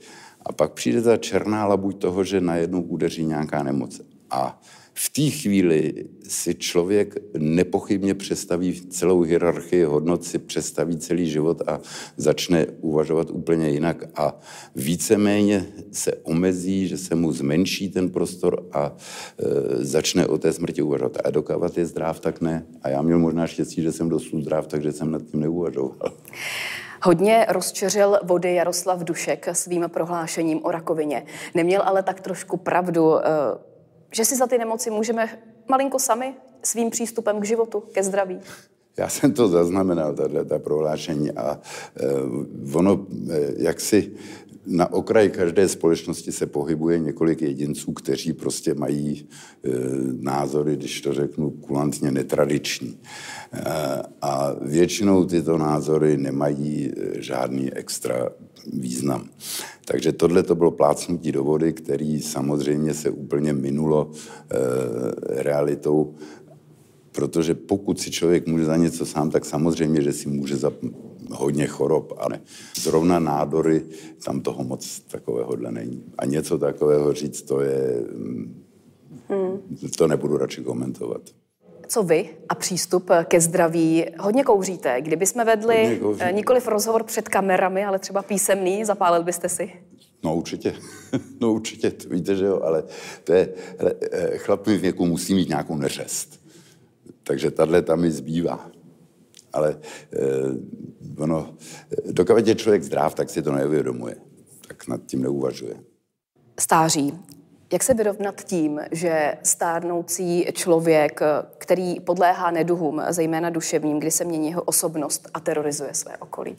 A pak přijde ta černá labuť toho, že najednou udeří nějaká nemoc. A v té chvíli si člověk nepochybně přestaví celou hierarchii hodnot, si přestaví celý život a začne uvažovat úplně jinak a víceméně se omezí, že se mu zmenší ten prostor a e, začne o té smrti uvažovat. A dokávat je zdrav, tak ne. A já měl možná štěstí, že jsem dosud zdrav, takže jsem nad tím neuvažoval.
Hodně rozčeřil vody Jaroslav Dušek svým prohlášením o rakovině. Neměl ale tak trošku pravdu. E, že si za ty nemoci můžeme malinko sami svým přístupem k životu, ke zdraví.
Já jsem to zaznamenal, tato ta prohlášení a e, ono, e, jak si na okraji každé společnosti se pohybuje několik jedinců, kteří prostě mají e, názory, když to řeknu kulantně, netradiční. E, a většinou tyto názory nemají e, žádný extra význam. Takže tohle to bylo plácnutí do vody, který samozřejmě se úplně minulo e, realitou, protože pokud si člověk může za něco sám, tak samozřejmě, že si může za hodně chorob, ale zrovna nádory, tam toho moc takového není. A něco takového říct, to je... Hmm. To nebudu radši komentovat.
Co vy a přístup ke zdraví? Hodně kouříte. Kdyby jsme vedli eh, nikoliv rozhovor před kamerami, ale třeba písemný, zapálil byste si?
No určitě, no určitě, to víte, že jo, ale to je, hele, eh, chlap mi v věku musí mít nějakou neřest. Takže tahle tam mi zbývá. Ale eh, ono, dokud je člověk zdrav, tak si to neuvědomuje. Tak nad tím neuvažuje.
Stáří. Jak se vyrovnat tím, že stárnoucí člověk, který podléhá neduhům, zejména duševním, kdy se mění jeho osobnost a terorizuje své okolí?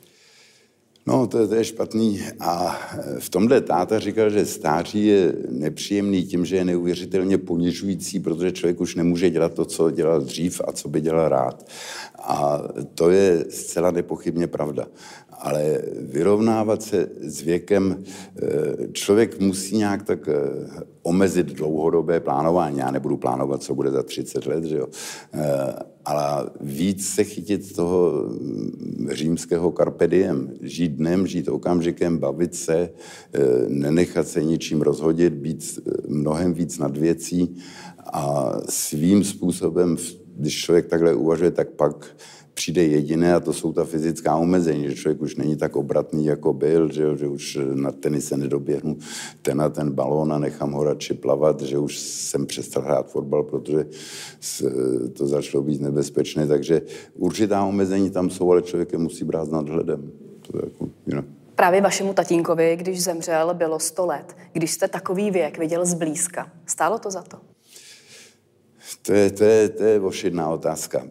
No, to, to je špatný. A v tomhle táta říkal, že stáří je nepříjemný tím, že je neuvěřitelně ponižující, protože člověk už nemůže dělat to, co dělal dřív a co by dělal rád. A to je zcela nepochybně pravda ale vyrovnávat se s věkem, eh, člověk musí nějak tak eh, omezit dlouhodobé plánování. Já nebudu plánovat, co bude za 30 let, že jo? Eh, ale víc se chytit toho mm, římského carpe diem. Žít dnem, žít okamžikem, bavit se, nenechat se ničím rozhodit, být mnohem víc nad věcí a svým způsobem, když člověk takhle uvažuje, tak pak přijde jediné a to jsou ta fyzická omezení, že člověk už není tak obratný, jako byl, že, že už na tenise nedoběhnu ten a ten balón a nechám ho radši plavat, že už jsem přestal hrát fotbal, protože to začalo být nebezpečné, takže určitá omezení tam jsou, ale člověk je musí brát s nadhledem. To je jako, know.
Právě vašemu tatínkovi, když zemřel, bylo 100 let. Když jste takový věk viděl zblízka, stálo to za to?
To je, to, je, to je ošidná otázka.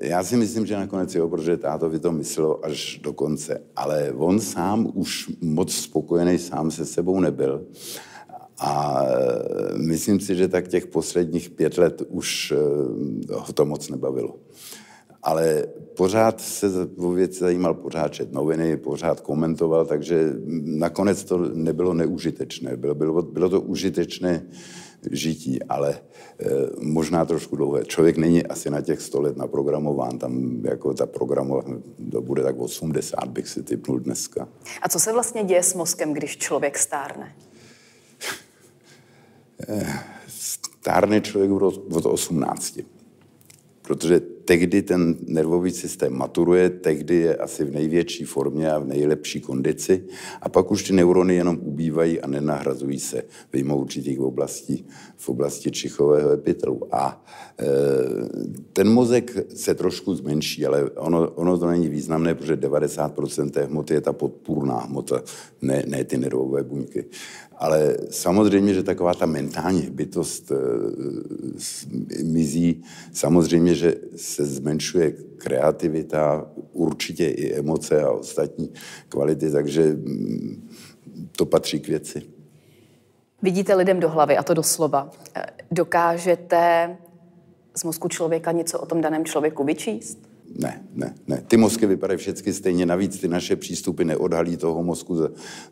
Já si myslím, že nakonec jo, protože tátovi to myslelo až do konce. Ale on sám už moc spokojený sám se sebou nebyl. A eh, myslím si, že tak těch posledních pět let už eh, ho to moc nebavilo. Ale pořád se o věci zajímal, pořád čet noviny, pořád komentoval, takže nakonec to nebylo neužitečné. Bylo, bylo, bylo to užitečné žití, ale e, možná trošku dlouhé. Člověk není asi na těch 100 let naprogramován, tam jako ta programová, to bude tak 80, bych si typnul dneska.
A co se vlastně děje s mozkem, když člověk stárne?
E, stárne člověk od 18 protože tehdy ten nervový systém maturuje, tehdy je asi v největší formě a v nejlepší kondici a pak už ty neurony jenom ubývají a nenahrazují se vyjmou určitých oblastí v oblasti čichového epitelu. A e, ten mozek se trošku zmenší, ale ono, ono to není významné, protože 90% té hmoty je ta podpůrná hmota, ne, ne ty nervové buňky. Ale samozřejmě, že taková ta mentální bytost e, mizí. Samozřejmě, že se zmenšuje kreativita, určitě i emoce a ostatní kvality, takže mm, to patří k věci.
Vidíte lidem do hlavy, a to doslova. Dokážete z mozku člověka něco o tom daném člověku vyčíst?
Ne, ne, ne. Ty mozky vypadají všechny stejně. Navíc ty naše přístupy neodhalí toho mozku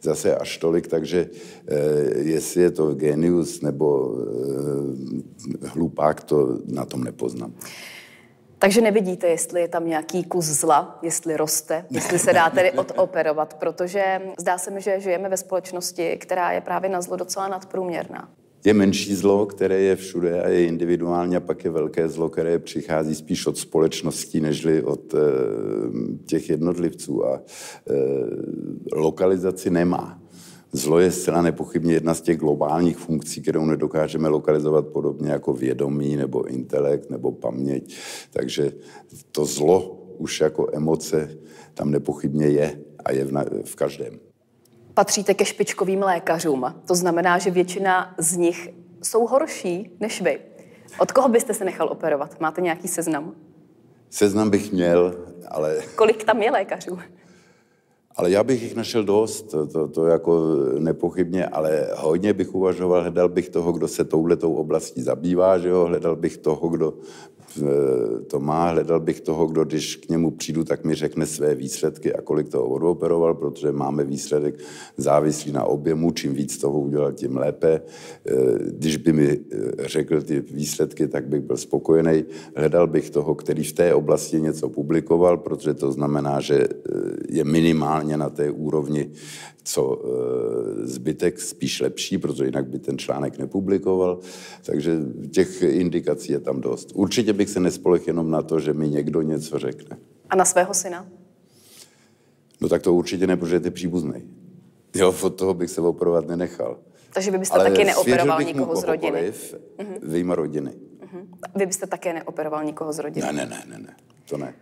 zase až tolik, takže eh, jestli je to genius nebo eh, hlupák, to na tom nepoznám.
Takže nevidíte, jestli je tam nějaký kus zla, jestli roste, jestli se dá tedy odoperovat, protože zdá se mi, že žijeme ve společnosti, která je právě na zlo docela nadprůměrná.
Je menší zlo, které je všude a je individuální, a pak je velké zlo, které přichází spíš od společností, nežli od e, těch jednotlivců. A e, lokalizaci nemá. Zlo je zcela nepochybně jedna z těch globálních funkcí, kterou nedokážeme lokalizovat podobně jako vědomí nebo intelekt nebo paměť. Takže to zlo už jako emoce tam nepochybně je a je v, na, v každém.
Patříte ke špičkovým lékařům. To znamená, že většina z nich jsou horší než vy. Od koho byste se nechal operovat? Máte nějaký seznam?
Seznam bych měl, ale...
Kolik tam je lékařů?
Ale já bych jich našel dost, to, to, to jako nepochybně, ale hodně bych uvažoval, hledal bych toho, kdo se touhletou oblastí zabývá, že jo? hledal bych toho, kdo to má, hledal bych toho, kdo když k němu přijdu, tak mi řekne své výsledky a kolik toho odoperoval, protože máme výsledek závislý na objemu, čím víc toho udělal, tím lépe. Eh, když by mi eh, řekl ty výsledky, tak bych byl spokojený. Hledal bych toho, který v té oblasti něco publikoval, protože to znamená, že eh, je minimálně na té úrovni, co zbytek, spíš lepší, protože jinak by ten článek nepublikoval. Takže těch indikací je tam dost. Určitě bych se nespolech jenom na to, že mi někdo něco řekne.
A na svého syna?
No tak to určitě ne, protože je příbuzný. Jo, od toho bych se operovat nenechal.
Takže vy byste Ale taky neoperoval nikoho z rodiny?
uh-huh. Vyjma rodiny.
Uh-huh. Vy byste také neoperoval nikoho z rodiny?
Ne, ne, ne, ne, ne. to ne.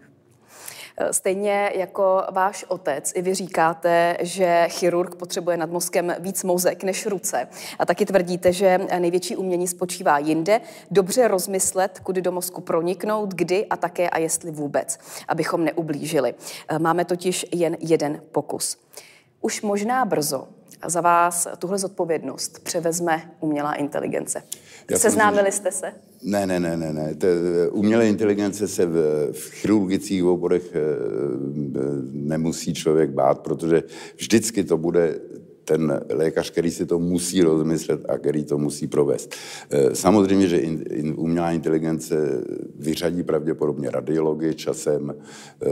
Eh, stejně jako váš otec, i vy říkáte, že chirurg potřebuje nad mozkem víc mozek než ruce. A taky tvrdíte, že největší umění spočívá jinde. Dobře rozmyslet, kudy do mozku proniknout, kdy a také a jestli vůbec, abychom neublížili. Eh, máme totiž jen jeden pokus. Už možná brzo za vás tuhle zodpovědnost převezme umělá inteligence. Já Seznámili jste se?
Ne, ne, ne, ne, ne. umělé inteligence se v, v chirurgických oborech eh, nemusí člověk bát, protože vždycky to bude ten lékař, který si to musí rozmyslet a který to musí provést. Eh, samozřejmě, že in, in, umělá inteligence vyřadí pravděpodobně radiologii časem, eh,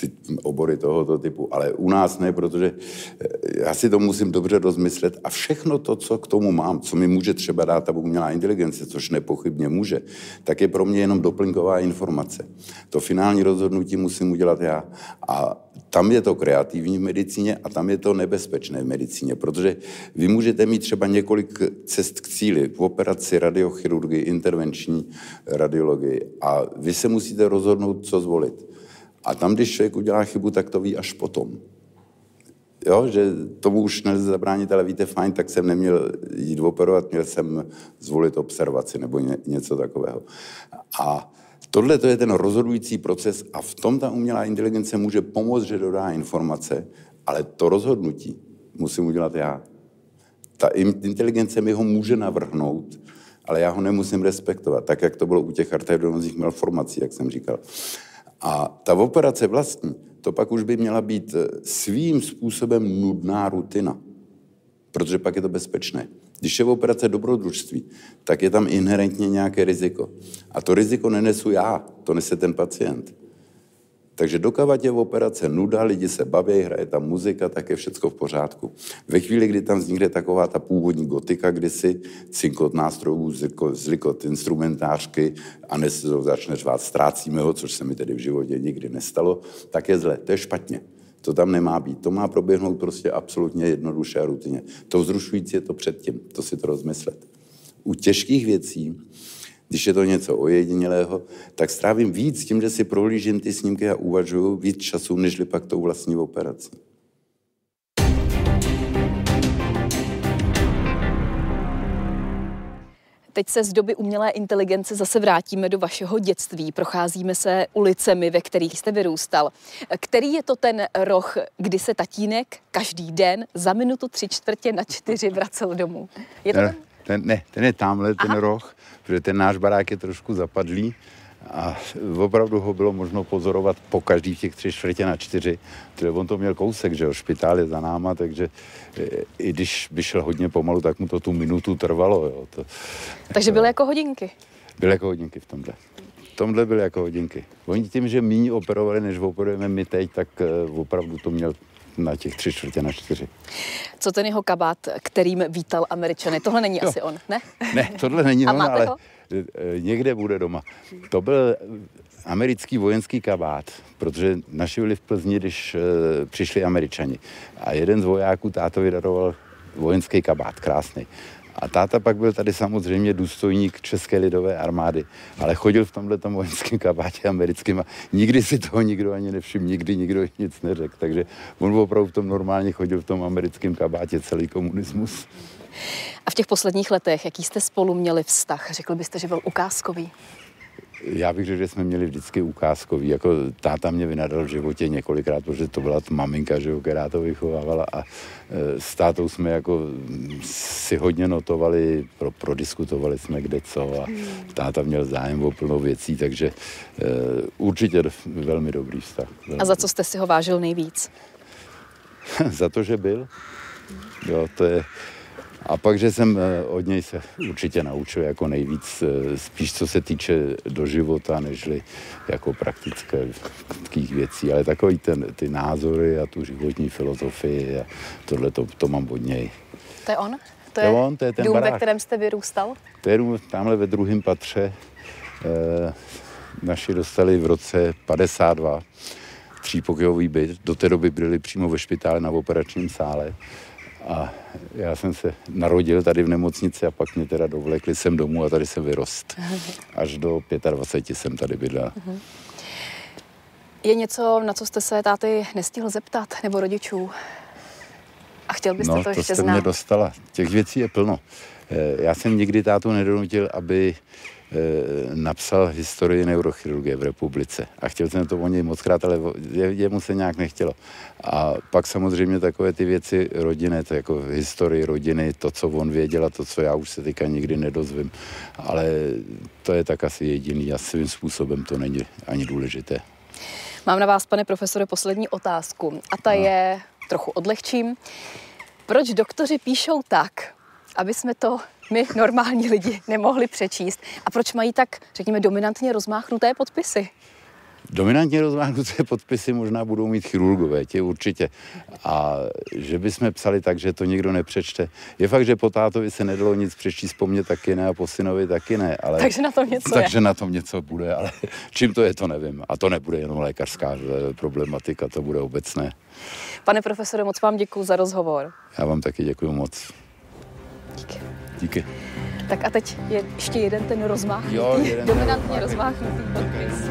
ty obory tohoto typu, ale u nás ne, protože eh, já si to musím dobře rozmyslet a všechno to, co k tomu mám, co mi může třeba dát ta umělá inteligence, což nepochybně může, tak je pro mě jenom doplňková informace. To finální rozhodnutí musím udělat já. A tam je to kreativní v medicíně a tam je to nebezpečné v medicíně, protože vy můžete mít třeba několik cest k cíli, v operaci, radiochirurgii, intervenční radiologii a vy se musíte rozhodnout, co zvolit. A tam, když člověk udělá chybu, tak to ví až potom. Jo, že tomu už nelze zabránit, ale víte, fajn, tak jsem neměl jít operovat, měl jsem zvolit observaci nebo ně, něco takového. A Tohle to je ten rozhodující proces a v tom ta umělá inteligence může pomoct, že dodá informace, ale to rozhodnutí musím udělat já. Ta inteligence mi ho může navrhnout, ale já ho nemusím respektovat, tak jak to bylo u těch arteriovenozních malformací, jak jsem říkal. A ta operace vlastní, to pak už by měla být svým způsobem nudná rutina, protože pak je to bezpečné. Když je v operace dobrodružství, tak je tam inherentně nějaké riziko. A to riziko nenesu já, to nese ten pacient. Takže dokávat je v operace nuda, lidi se baví, hraje tam muzika, tak je všechno v pořádku. Ve chvíli, kdy tam vznikne taková ta původní gotika, kdy si cinkot nástrojů, zlikot instrumentářky a dnes začne řvát, ztrácíme ho, což se mi tedy v životě nikdy nestalo, tak je zle, to je špatně. To tam nemá být. To má proběhnout prostě absolutně jednoduše a rutině. To vzrušující je to předtím, to si to rozmyslet. U těžkých věcí, když je to něco ojedinělého, tak strávím víc tím, že si prohlížím ty snímky a uvažuju víc času, nežli pak tou vlastní operací.
Teď se z doby umělé inteligence zase vrátíme do vašeho dětství. Procházíme se ulicemi, ve kterých jste vyrůstal. Který je to ten roh, kdy se tatínek každý den za minutu tři čtvrtě na čtyři vracel domů? Je to ten?
ten ne, ten je tamhle, ten Aha. roh, protože ten náš barák je trošku zapadlý a opravdu ho bylo možno pozorovat po každý těch tři čtvrtě na čtyři, protože on to měl kousek, že jo, špitál je za náma, takže e, i když by šel hodně pomalu, tak mu to tu minutu trvalo, jo. To,
takže byly jako hodinky?
Byly jako hodinky v tomhle. V tomhle byly jako hodinky. Oni tím, že méně operovali, než operujeme my teď, tak e, opravdu to měl na těch tři čtvrtě na čtyři.
Co ten jeho kabát, kterým vítal Američany? Tohle není jo. asi on, ne?
Ne, tohle není A on, ale ho? E, někde bude doma. To byl americký vojenský kabát, protože naši byli v Plzni, když uh, přišli Američani. A jeden z vojáků tátovi daroval vojenský kabát, krásný. A táta pak byl tady samozřejmě důstojník České lidové armády, ale chodil v tomhle vojenském kabátě americkým a nikdy si toho nikdo ani nevšiml, nikdy nikdo nic neřekl. Takže on opravdu v tom normálně chodil v tom americkém kabátě celý komunismus.
A v těch posledních letech, jaký jste spolu měli vztah? Řekl byste, že byl ukázkový?
Já bych řekl, že jsme měli vždycky ukázkový. Jako táta mě vynadal v životě několikrát, protože to byla maminka, že, která to vychovávala a e, s tátou jsme jako si hodně notovali, pro, prodiskutovali jsme kde co a táta měl zájem o plnou věcí, takže e, určitě velmi dobrý vztah. Velmi
a za co jste si ho vážil nejvíc?
za to, že byl. Jo, to je, a pak, že jsem eh, od něj se určitě naučil jako nejvíc, eh, spíš co se týče do života, nežli jako praktické věcí, ale takový ten, ty názory a tu životní filozofii a tohle to, to mám od něj.
To je on? To je,
je on, to je ten
dům,
barák.
ve kterém jste vyrůstal?
To je dům tamhle ve druhém patře. E, naši dostali v roce 52 třípokojový byt. Do té doby byli přímo ve špitále na operačním sále. A já jsem se narodil tady v nemocnici a pak mě teda dovlekli sem domů a tady jsem vyrost. Až do 25 jsem tady bydlel.
Je něco, na co jste se táty nestihl zeptat, nebo rodičů? A chtěl byste
no,
to ještě
to jste
znát?
mě dostala. Těch věcí je plno. Eh, Já jsem nikdy tátu nedonutil, aby eh, napsal historii neurochirurgie v republice. A chtěl jsem to o něj moc krát, ale jemu se nějak nechtělo. A pak samozřejmě takové ty věci rodinné, to jako historii rodiny, to, co on věděl a to, co já už se teďka nikdy nedozvím. Ale to je tak asi jediný a svým způsobem to není ani důležité.
Mám na vás, pane profesore, poslední otázku. A ta je, trochu odlehčím. Proč doktoři píšou tak, aby jsme to my, normální lidi, nemohli přečíst? A proč mají tak, řekněme, dominantně rozmáchnuté podpisy?
Dominantně rozmáhnuté podpisy možná budou mít chirurgové, tě určitě. A že bychom psali tak, že to nikdo nepřečte. Je fakt, že po tátovi se nedalo nic přečíst, po mně taky ne a po synovi taky ne. Ale,
Takže na tom něco je.
Takže na tom něco bude, ale čím to je, to nevím. A to nebude jenom lékařská eh, problematika, to bude obecné.
Pane profesore, moc vám děkuji za rozhovor.
Já vám taky děkuji moc.
Díky.
Díky.
Tak a teď je ještě jeden ten rozmáchnutý,
Jo, jeden
dominantně rozmáchnutý podpis.